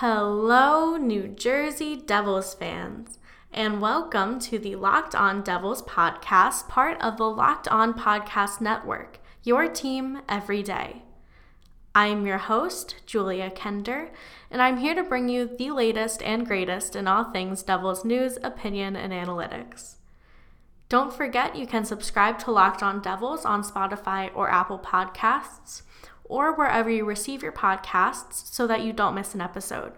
Hello, New Jersey Devils fans, and welcome to the Locked On Devils podcast, part of the Locked On Podcast Network, your team every day. I'm your host, Julia Kender, and I'm here to bring you the latest and greatest in all things Devils news, opinion, and analytics. Don't forget you can subscribe to Locked On Devils on Spotify or Apple Podcasts or wherever you receive your podcasts so that you don't miss an episode.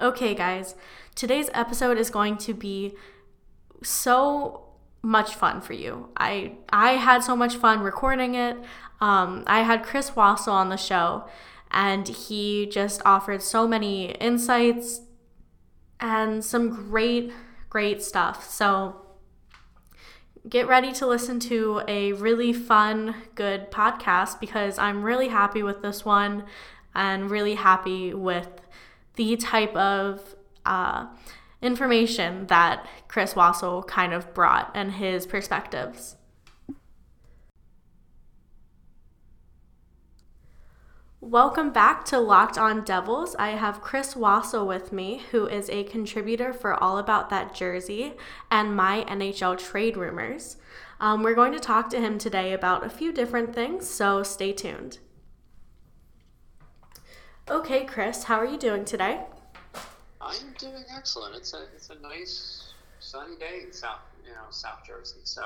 Okay, guys, today's episode is going to be so much fun for you. I I had so much fun recording it. Um, I had Chris Wassel on the show, and he just offered so many insights and some great, great stuff. So get ready to listen to a really fun, good podcast because I'm really happy with this one and really happy with the type of uh, information that Chris Wassel kind of brought and his perspectives. Welcome back to Locked On Devils. I have Chris Wassel with me, who is a contributor for All About That Jersey and My NHL Trade Rumors. Um, we're going to talk to him today about a few different things, so stay tuned. Okay, Chris, how are you doing today? I'm doing excellent. It's a it's a nice sunny day in South you know South Jersey, so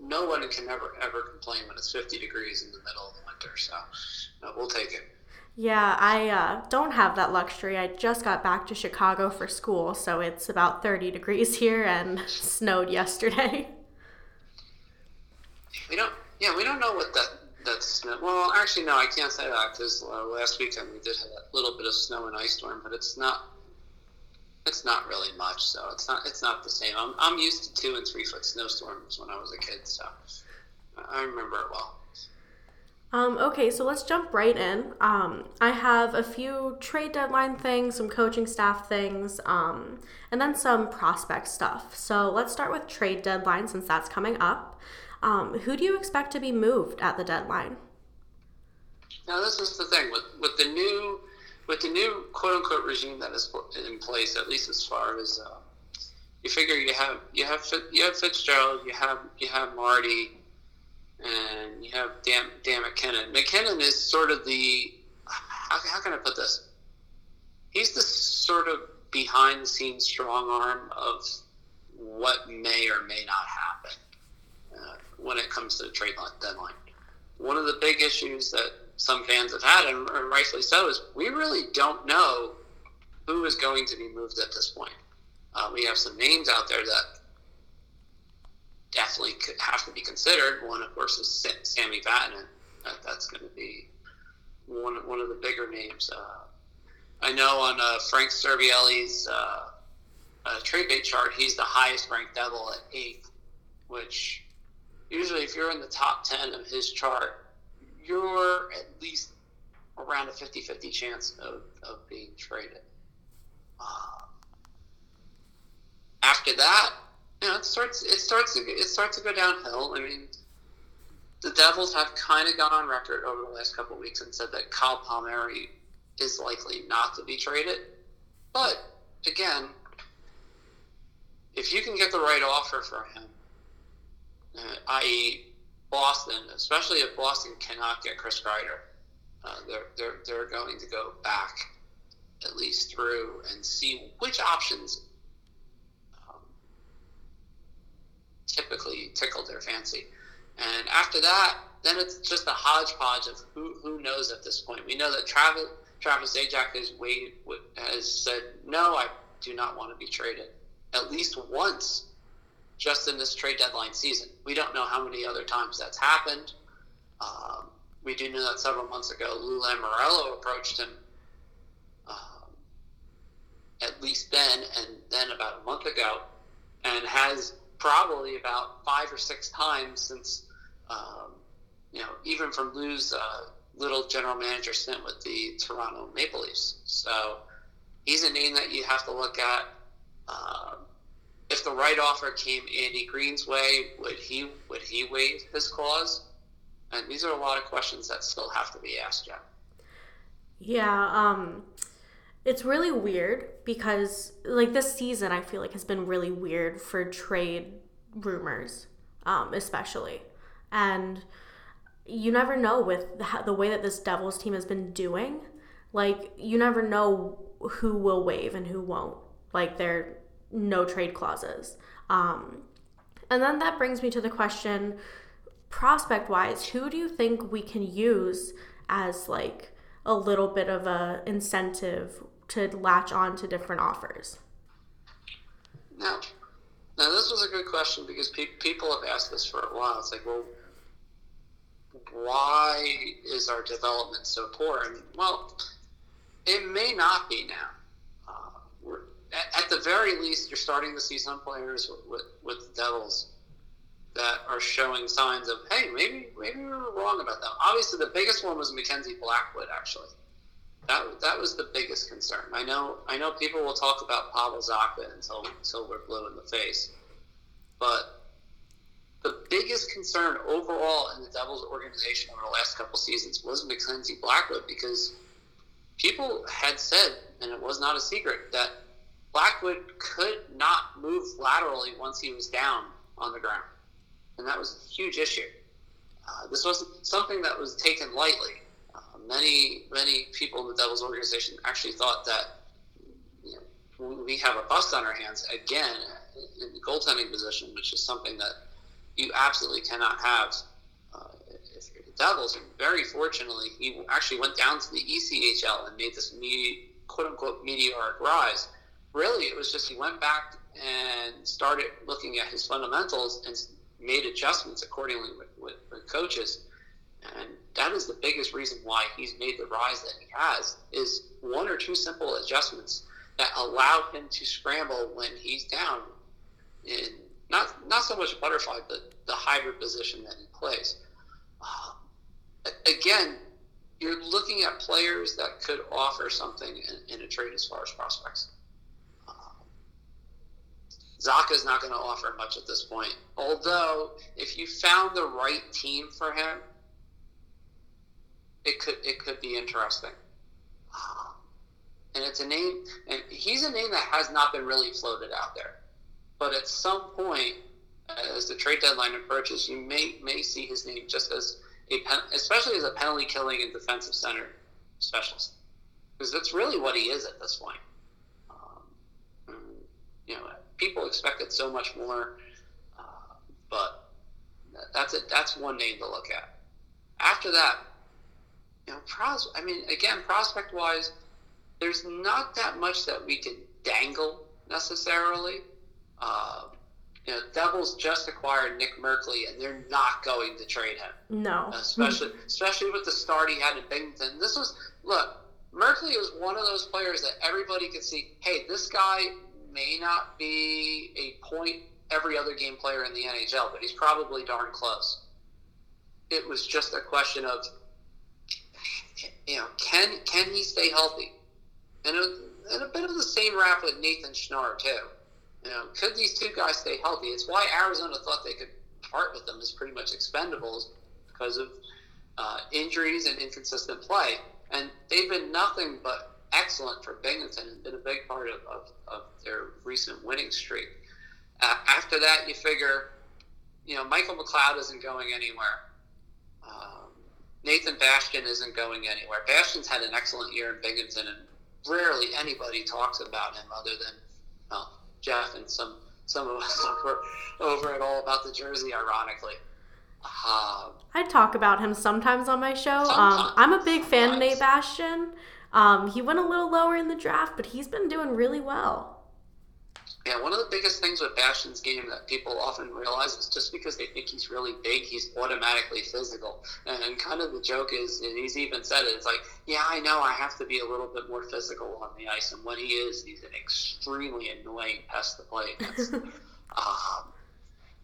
no one can ever ever complain when it's 50 degrees in the middle of the winter. So uh, we'll take it. Yeah, I uh, don't have that luxury. I just got back to Chicago for school, so it's about 30 degrees here and snowed yesterday. We don't, yeah, we don't know what that that's snow. Well, actually, no, I can't say that because uh, last weekend we did have a little bit of snow and ice storm, but it's not, it's not really much. So it's not, it's not the same. I'm, I'm used to two and three foot snowstorms when I was a kid, so I remember it well. Um, okay, so let's jump right in. Um, I have a few trade deadline things, some coaching staff things, um, and then some prospect stuff. So let's start with trade deadline since that's coming up. Um, who do you expect to be moved at the deadline? Now, this is the thing with with the new with the new quote unquote regime that is in place, at least as far as uh, you figure you have you have you have Fitzgerald, you have you have Marty and you have Dan, Dan MacKinnon. MacKinnon is sort of the how, how can I put this? He's the sort of behind the scenes strong arm of what may or may not happen uh, when it comes to the trade deadline. One of the big issues that some fans have had, and rightfully so, is we really don't know who is going to be moved at this point. Uh, we have some names out there that definitely have to be considered. One, of course, is Sami Vatanen. That, that's going to be one one of the bigger names. Uh, I know on uh, Frank Seravalli's uh, uh, trade bait chart, he's the highest ranked Devil at eighth, which usually if you're in the top 10 of his chart, you're at least around a 50-50 chance of, of being traded. Uh, after that, you know, it starts it starts to it starts to go downhill. I mean, the Devils have kind of gone on record over the last couple weeks and said that Kyle Palmieri is likely not to be traded. But again, if you can get the right offer for him, uh, i.e., Boston, especially if Boston cannot get Chris Kreider, uh, they're, they're, they're going to go back at least through and see which options typically tickled their fancy. And after that, then it's just a hodgepodge of who, who knows at this point. We know that Travis Travis Zajac has has said no, I do not want to be traded at least once, just in this trade deadline season. We don't know how many other times that's happened. Um, we do know that several months ago, Lou Lamoriello approached him. Um, at least then, and then about a month ago, and has probably about five or six times since, um, you know, even from Lou's uh, little general manager stint with the Toronto Maple Leafs. So he's a name that you have to look at. Uh, if the right offer came Andy Greene's way, would he would he waive his clause? And these are a lot of questions that still have to be asked yet. Yeah, um, it's really weird because like this season I feel like has been really weird for trade rumors, um, especially, and you never know with the, way that this Devils team has been doing. Like you never know who will waive and who won't. Like there are no trade clauses. Um, and then that brings me to the question prospect wise, who do you think we can use as like a little bit of a incentive to latch on to different offers? Now, now this was a good question because pe- people have asked this for a while. It's like, well, why is our development so poor? And well, it may not be now. At, the very least, you're starting to see some players with, with, Devils that are showing signs of, hey, maybe maybe we were wrong about them. Obviously, the biggest one was Mackenzie Blackwood. Actually, that that was the biggest concern. I know I know people will talk about Pavel Zacha until until we're blue in the face, but the biggest concern overall in the Devils organization over the last couple seasons was Mackenzie Blackwood because people had said, and it was not a secret, that Blackwood could not move laterally once he was down on the ground and that was a huge issue. Uh, this wasn't something that was taken lightly. Uh, many many people in the Devils organization actually thought that you know, we have a bust on our hands again in the goaltending position, which is something that you absolutely cannot have uh, if you're the Devils. And very fortunately, he actually went down to the ECHL and made this quote unquote meteoric rise. Really, it was just he went back and started looking at his fundamentals and made adjustments accordingly with, with, with coaches. And that is the biggest reason why he's made the rise that he has is one or two simple adjustments that allow him to scramble when he's down in not not so much butterfly, but the hybrid position that he plays. Uh, again, you're looking at players that could offer something in, in a trade as far as prospects. Zacha is not going to offer much at this point. Although, if you found the right team for him, it could it could be interesting. And it's a name, and he's a name that has not been really floated out there. But at some point, as the trade deadline approaches, you may may see his name just as a especially as a penalty killing and defensive center specialist, because that's really what he is at this point. Um, you know people expected so much more, uh, but that's it. That's one name to look at. After that, you know, pros. I mean, again, prospect wise, there's not that much that we can dangle necessarily. Uh, you know, Devils just acquired Nick Merkley, and they're not going to trade him. No, especially especially with the start he had in Binghamton. This was look. Merkley was one of those players that everybody could see. Hey, this guy may not be a point every other game player in the NHL, but he's probably darn close. It was just a question of, you know, can can he stay healthy? And a, and a bit of the same rap with Nathan Schnarr too. You know, could these two guys stay healthy? It's why Arizona thought they could part with them as pretty much expendables because of uh, injuries and inconsistent play. And they've been nothing but excellent for Binghamton and been a big part of, of, of their recent winning streak. Uh, after that, you figure, you know, Michael McLeod isn't going anywhere. Um, Nathan Bastian isn't going anywhere. Bastian's had an excellent year in Binghamton, and rarely anybody talks about him other than well, Jeff and some some of us over, over at All About the Jersey, ironically. Um, I talk about him sometimes on my show. Um, I'm a big fan of Nate Bastian. Um, he went a little lower in the draft, but he's been doing really well. Yeah, one of the biggest things with Bastian's game that people often realize is just because they think he's really big, he's automatically physical. And kind of the joke is, and he's even said it, it's like, yeah, I know I have to be a little bit more physical on the ice. And when he is, he's an extremely annoying pest to play against. um,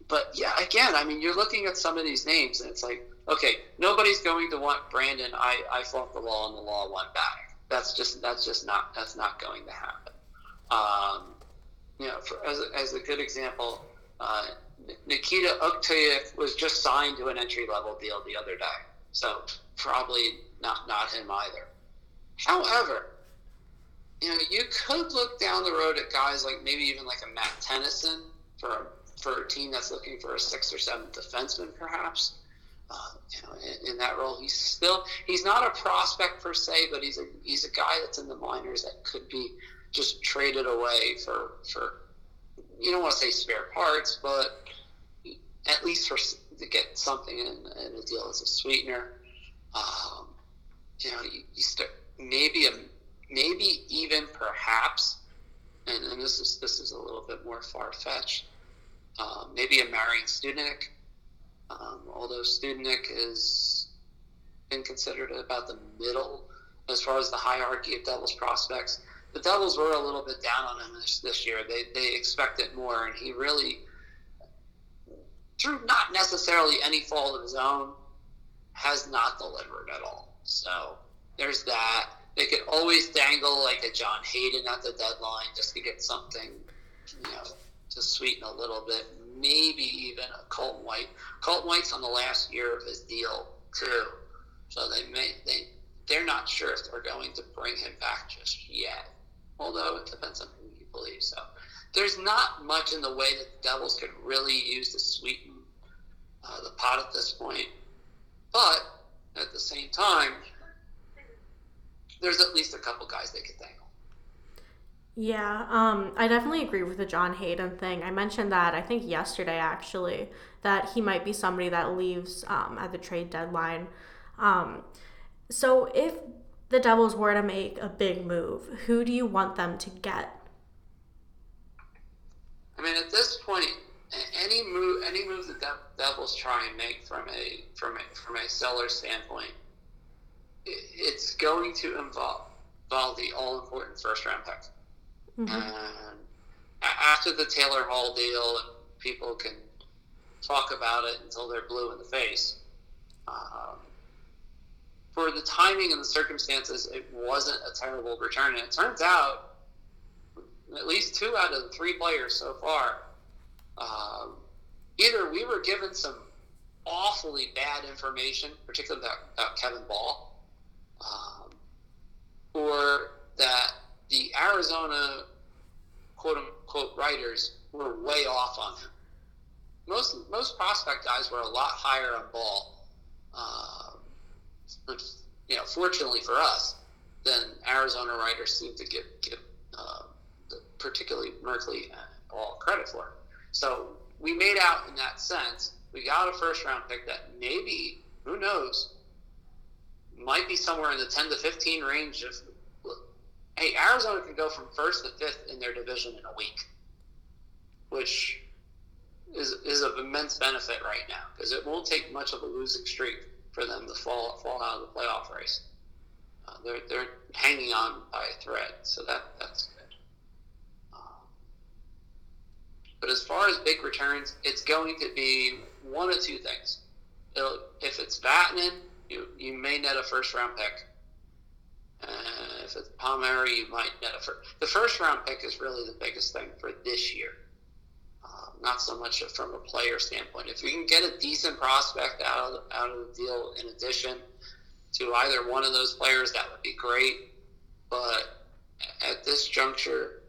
but yeah, again, I mean, you're looking at some of these names, and it's like, okay, nobody's going to want Brandon. I, I fought the law, and the law won back that's just that's just not that's not going to happen. Um, you know, for, as, as a good example, uh, Nikita Okhotyuk was just signed to an entry level deal the other day, so probably not not him either. However, you know, you could look down the road at guys like maybe even like a Matt Tennyson for for a team that's looking for a sixth or seventh defenseman, perhaps. You know, in, in, that role, he's still he's not a prospect per se, but he's a he's a guy that's in the minors that could be just traded away for for you don't want to say spare parts, but at least for to get something in, in a deal as a sweetener. Um, you know, you, you start maybe a maybe even perhaps, and, and this is this is a little bit more far fetched. Uh, maybe a Marian Studenic, um, although Studenic is been considered about the middle as far as the hierarchy of Devils prospects. The Devils were a little bit down on him this, this year. They they expected more, and he really, through not necessarily any fault of his own, has not delivered at all. So there's that. They could always dangle like a John Hayden at the deadline just to get something, you know, to sweeten a little bit. Maybe even a Colton White. Colton White's on the last year of his deal too, so they may they they're not sure if they're going to bring him back just yet. Although it depends on who you believe. So there's not much in the way that the Devils could really use to sweeten uh, the pot at this point. But at the same time, there's at least a couple guys they could dangle. Yeah, um, I definitely agree with the John Hayden thing. I mentioned that I think yesterday actually that he might be somebody that leaves um, at the trade deadline. Um, so if the Devils were to make a big move, who do you want them to get? I mean, at this point, any move, any move the Devils try and make from a from a from a seller standpoint it's going to involve, involve the all important first round pick. Mm-hmm. After the Taylor Hall deal, people can talk about it until they're blue in the face. Um, for the timing and the circumstances, it wasn't a terrible return. And it turns out, at least two out of the three players so far, um, either we were given some awfully bad information, particularly about, about Kevin Bahl, um, or that the Arizona quote unquote writers were way off on him. Most most prospect guys were a lot higher on Bahl, Uh, you know, fortunately for us, than Arizona writers seem to give give uh, particularly Merkley all credit for. So we made out in that sense. We got a first round pick that maybe, who knows, might be somewhere in the 10 to 15 range of hey arizona can go from first to fifth in their division in a week which is, is of immense benefit right now because it won't take much of a losing streak for them to fall fall out of the playoff race. Uh, they're, they're hanging on by a thread so that that's good. Um, but as far as big returns it's going to be one of two things. It'll, if it's Vatanen you you may net a first round pick. If it's Palmieri, you might a first. The first round pick is really the biggest thing for this year. Uh, not so much from a player standpoint. If we can get a decent prospect out of, out of the deal in addition to either one of those players, that would be great. But at this juncture,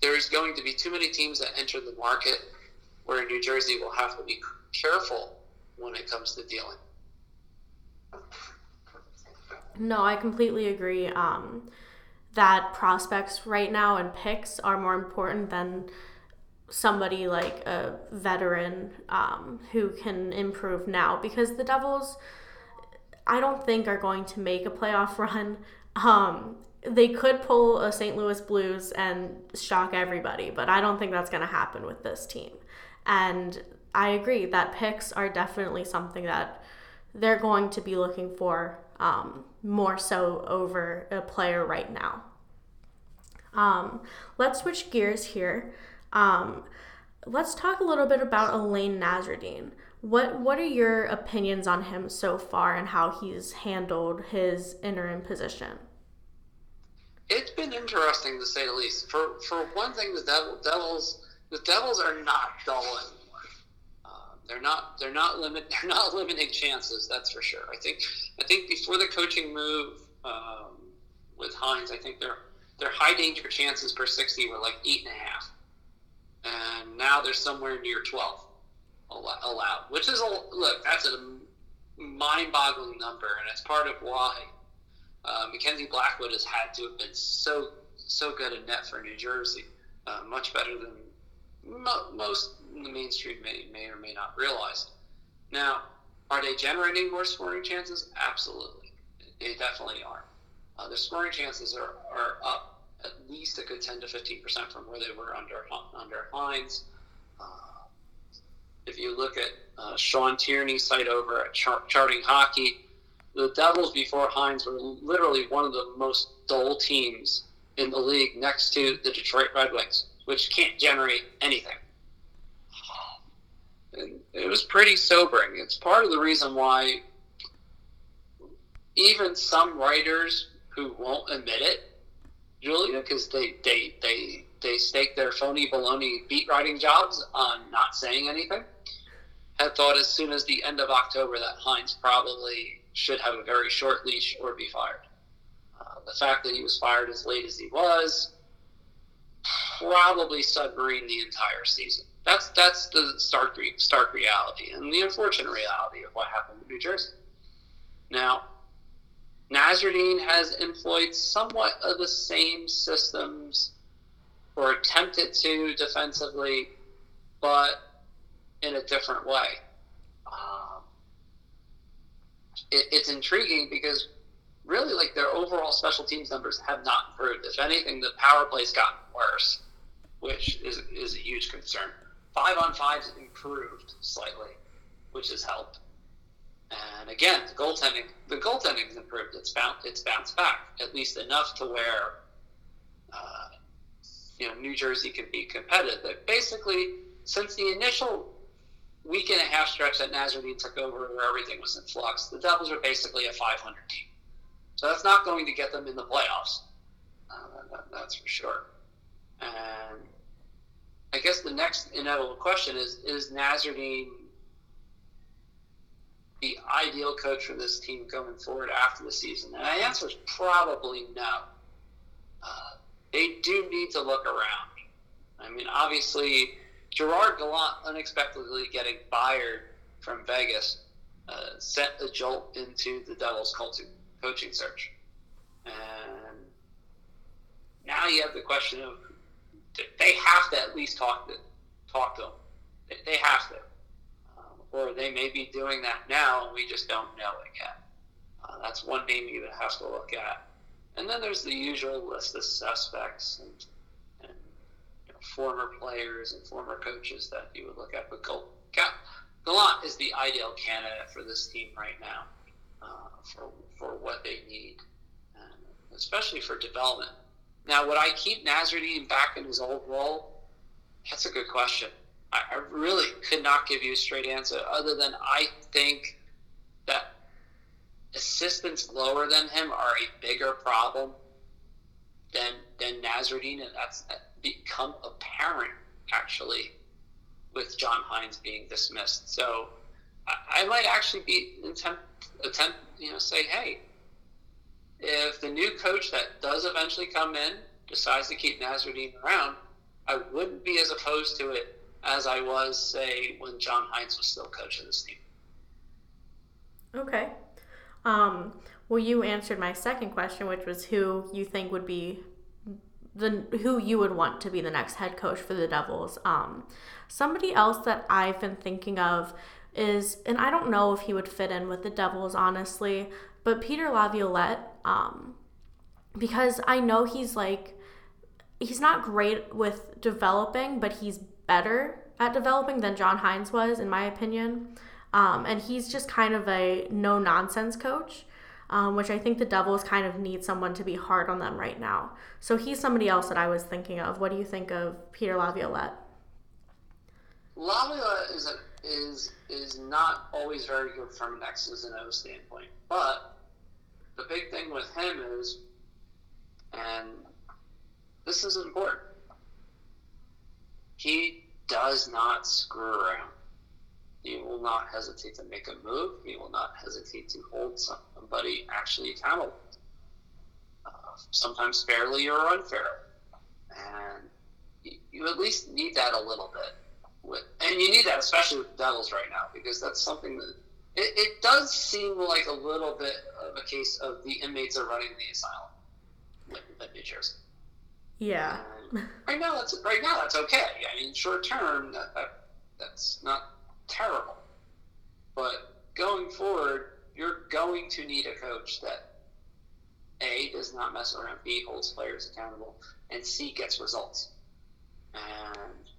there's going to be too many teams that enter the market where New Jersey will have to be careful when it comes to dealing. No, I completely agree. Um, that prospects right now and picks are more important than somebody like a veteran um, who can improve now because the Devils, I don't think, are going to make a playoff run. Um, they could pull a St. Louis Blues and shock everybody, but I don't think that's going to happen with this team. And I agree that picks are definitely something that they're going to be looking for um, more so over a player right now. Um, let's switch gears here. Um, let's talk a little bit about Alain Nasreddine. What what are your opinions on him so far and how he's handled his interim position? It's been interesting to say the least. For for one thing, the Devil, Devils the Devils are not dull they're not they're not limit they're not limiting chances. That's for sure. I think I think before the coaching move um, with Hynes, I think they're their high danger chances per 60 were like eight and a half. And now they're somewhere near 12 allowed, which is a look, that's a mind boggling number. And it's part of why uh, Mackenzie Blackwood has had to have been so, so good in net for New Jersey, uh, much better than mo- most the mainstream may, may or may not realize. Now, are they generating more scoring chances? Absolutely. They definitely are. Uh, their scoring chances are, are up at least a good 10 to 15 percent from where they were under under Hynes. Uh, if you look at uh, Sean Tierney's site over at Char- Charting Hockey, the Devils before Hynes were literally one of the most dull teams in the league next to the Detroit Red Wings, which can't generate anything. It was pretty sobering. It's part of the reason why even some writers who won't admit it, Julia, because they, they, they, they stake their phony baloney beat writing jobs on not saying anything, had thought as soon as the end of October that Hynes probably should have a very short leash or be fired. Uh, the fact that he was fired as late as he was probably submarine the entire season. That's that's the stark stark reality and the unfortunate reality of what happened in New Jersey. Now, Nasreddine has employed somewhat of the same systems or attempted to defensively, but in a different way. Um, it, it's intriguing because really, like their overall special teams numbers have not improved. If anything, the power play's gotten worse, which is is a huge concern five on fives improved slightly, which has helped. And again, the goaltending the goaltending has improved. It's bounced it's bounced back at least enough to where uh, you know New Jersey can be competitive. But basically, since the initial week and a half stretch that Nasreddine took over, where everything was in flux, the Devils are basically a 500 team. So that's not going to get them in the playoffs. Uh, that, that's for sure. And I guess the next inevitable question is: Is Nasreddine the ideal coach for this team going forward after the season? And the answer is probably no. Uh, they do need to look around. I mean, obviously, Gerard Gallant unexpectedly getting fired from Vegas uh, sent a jolt into the Devils' coaching search. And now you have the question of they have to at least talk to talk to them. They have to, um, or they may be doing that now, and we just don't know it yet. Uh, that's one name you have to look at. And then there's the usual list of suspects and, and you know, former players and former coaches that you would look at. But Gallant is the ideal candidate for this team right now uh, for, for what they need, and especially for development. Now, would I keep Nasreddine back in his old role? That's a good question. I, I really could not give you a straight answer other than I think that assistants lower than him are a bigger problem than than Nasreddine, and that's become apparent actually with John Hynes being dismissed. So I, I might actually be attempt attempt you know say, hey, if the new coach that does eventually come in decides to keep Nasreddine around, I wouldn't be as opposed to it as I was, say, when John Hynes was still coach of this team. Okay. Um, well, you answered my second question, which was who you think would be the who you would want to be the next head coach for the Devils. Um, somebody else that I've been thinking of is, and I don't know if he would fit in with the Devils, honestly, but Peter Laviolette, um, because I know he's like, he's not great with developing, but he's better at developing than John Hynes was, in my opinion. Um, and he's just kind of a no nonsense coach, um, which I think the Devils kind of need someone to be hard on them right now. So he's somebody else that I was thinking of. What do you think of Peter Laviolette? Laviolette is a, is is not always very good from an X's and O standpoint, but the big thing with him is, this is important, he does not screw around. He will not hesitate to make a move. He will not hesitate to hold somebody actually accountable. Uh, sometimes fairly or unfair. And you, you at least need that a little bit. With, and you need that especially with the Devils right now because that's something that it, it does seem like a little bit of a case of the inmates are running the asylum in New Jersey. Yeah. Right now, that's right now that's okay. I mean, short term, that, that that's not terrible. But going forward, you're going to need a coach that a does not mess around, b holds players accountable, and c gets results. And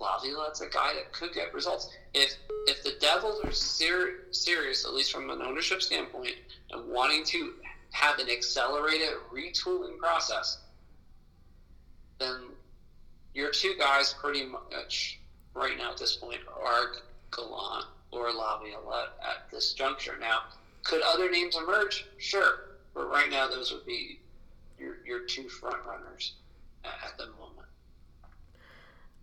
Laviolette's a guy that could get results. If if the Devils are ser- serious, at least from an ownership standpoint, and wanting to have an accelerated retooling process, then your two guys pretty much right now at this point are Gallant or Laviolette at this juncture. Now, could other names emerge? Sure. But right now, those would be your, your two front runners at, the moment.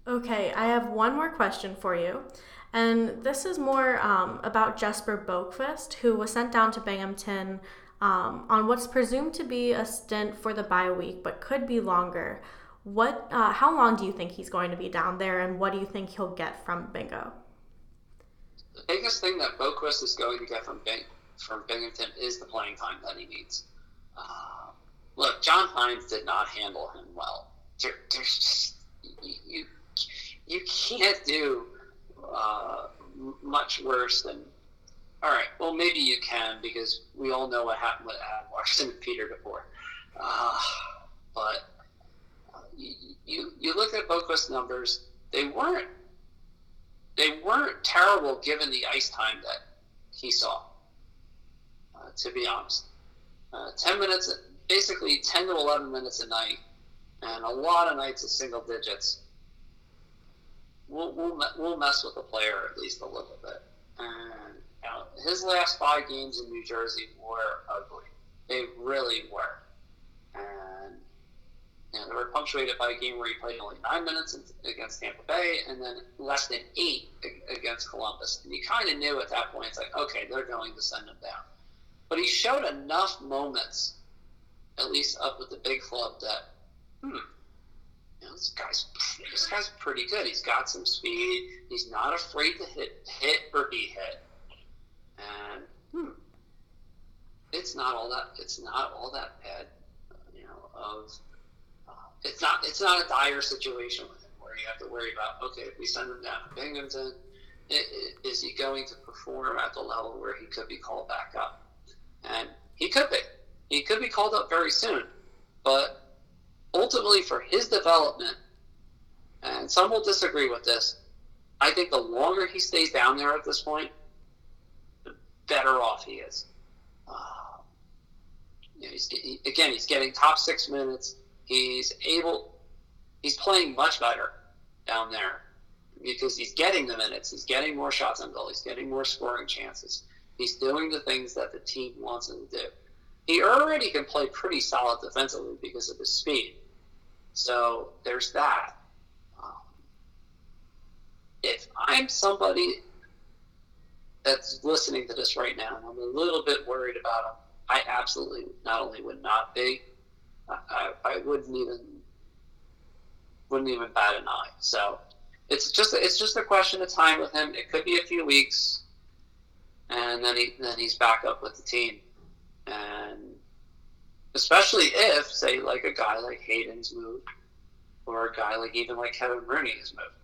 Okay, I have one more question for you. And this is more um, about Jesper Boqvist, who was sent down to Binghamton um, on what's presumed to be a stint for the bye week, but could be longer. What? Uh, how long do you think he's going to be down there, and what do you think he'll get from Bingo? The biggest thing that Boqvist is going to get from Bing, from Binghamton is the playing time that he needs. Uh, look, John Hynes did not handle him well. There, there's just you, you can't do uh, much worse than. All right, well maybe you can because we all know what happened with Adam Larsson and Pete DeBoer. Uh, but you, you look at Boqvist's numbers; they weren't they weren't terrible given the ice time that he saw. Uh, to be honest, uh, ten minutes, basically ten to eleven minutes a night, and a lot of nights at single digits we'll, we'll, we'll mess with the player at least a little bit. And you know, his last five games in New Jersey were ugly. They really were. And know, they were punctuated by a game where he played only nine minutes against Tampa Bay and then less than eight against Columbus. And you kind of knew at that point, it's like, okay, they're going to send him down. But he showed enough moments, at least up with the big club, that, hmm, you know, this guy's this guy's pretty good. He's got some speed. He's not afraid to hit hit or be hit. And hmm, it's not all that it's not all that bad. You know, of it's not it's not a dire situation with him where you have to worry about okay if we send him down to Binghamton, it, it, is he going to perform at the level where he could be called back up? And he could be. He could be called up very soon, but ultimately for his development, and some will disagree with this, I think the longer he stays down there at this point, the better off he is. Uh, you know, he's, he, again, he's getting top six minutes. He's able, he's playing much better down there because he's getting the minutes. He's getting more shots on goal. He's getting more scoring chances. He's doing the things that the team wants him to do. He already can play pretty solid defensively because of his speed. So there's that. Um, if I'm somebody that's listening to this right now and I'm a little bit worried about him, I absolutely not only would not be, I, I wouldn't even wouldn't even bat an eye. So it's just it's just a question of time with him. It could be a few weeks, and then he then he's back up with the team, and especially if, say, like a guy like Hayden's moved, or a guy like even like Kevin Rooney has moved.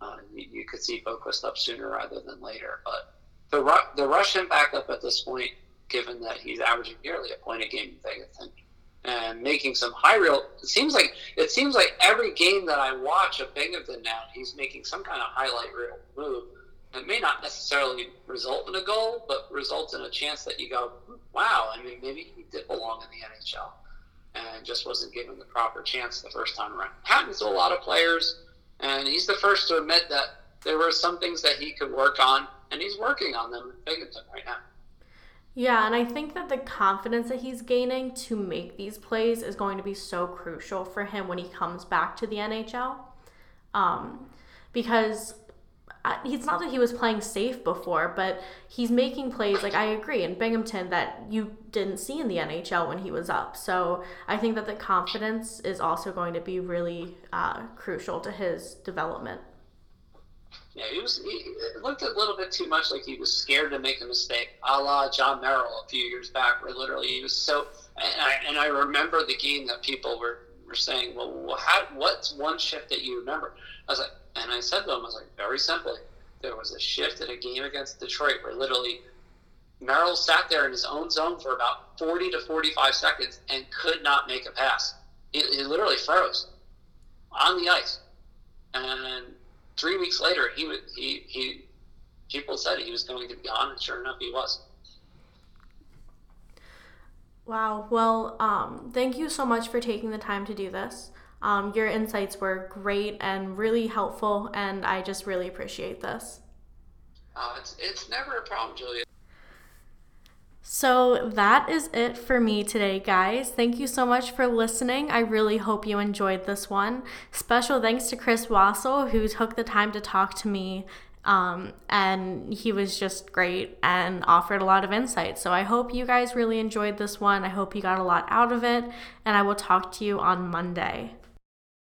Uh, you, you, could see Boqvist up sooner rather than later. But the the rush him back up at this point, given that he's averaging nearly a point a game in Vegas and making some high real, it seems like it seems like every game that I watch of Binghamton now, he's making some kind of highlight reel move it may not necessarily result in a goal, but results in a chance that you go, wow, I mean, maybe he did belong in the NHL and just wasn't given the proper chance the first time around. Happens to a lot of players, and he's the first to admit that there were some things that he could work on, and he's working on them in Binghamton right now. Yeah, and I think that the confidence that he's gaining to make these plays is going to be so crucial for him when he comes back to the NHL. Um, because It's not that he was playing safe before, but he's making plays. Like I agree in Binghamton that you didn't see in the NHL when he was up. So I think that the confidence is also going to be really uh, crucial to his development. Yeah, he was. He looked a little bit too much like he was scared to make a mistake, a la Jon Merrill a few years back, where literally he was so. And I, and I remember the game that people were, were saying, well, how, what's one shift that you remember? I was like, and I said to him, I was like, very simply, there was a shift in a game against Detroit where literally Merrill sat there in his own zone for about 40 to 45 seconds and could not make a pass. He, he literally froze on the ice. And three weeks later, he was he he people said he was going to be gone, and sure enough, he was. Wow. Well, um, thank you so much for taking the time to do this. Um, your insights were great and really helpful, and I just really appreciate this. Uh, it's, it's never a problem, Julia. So that is it for me today, guys. Thank you so much for listening. I really hope you enjoyed this one. Special thanks to Chris Wassel, who took the time to talk to me. Um, and he was just great and offered a lot of insight. So I hope you guys really enjoyed this one. I hope you got a lot out of it. And I will talk to you on Monday.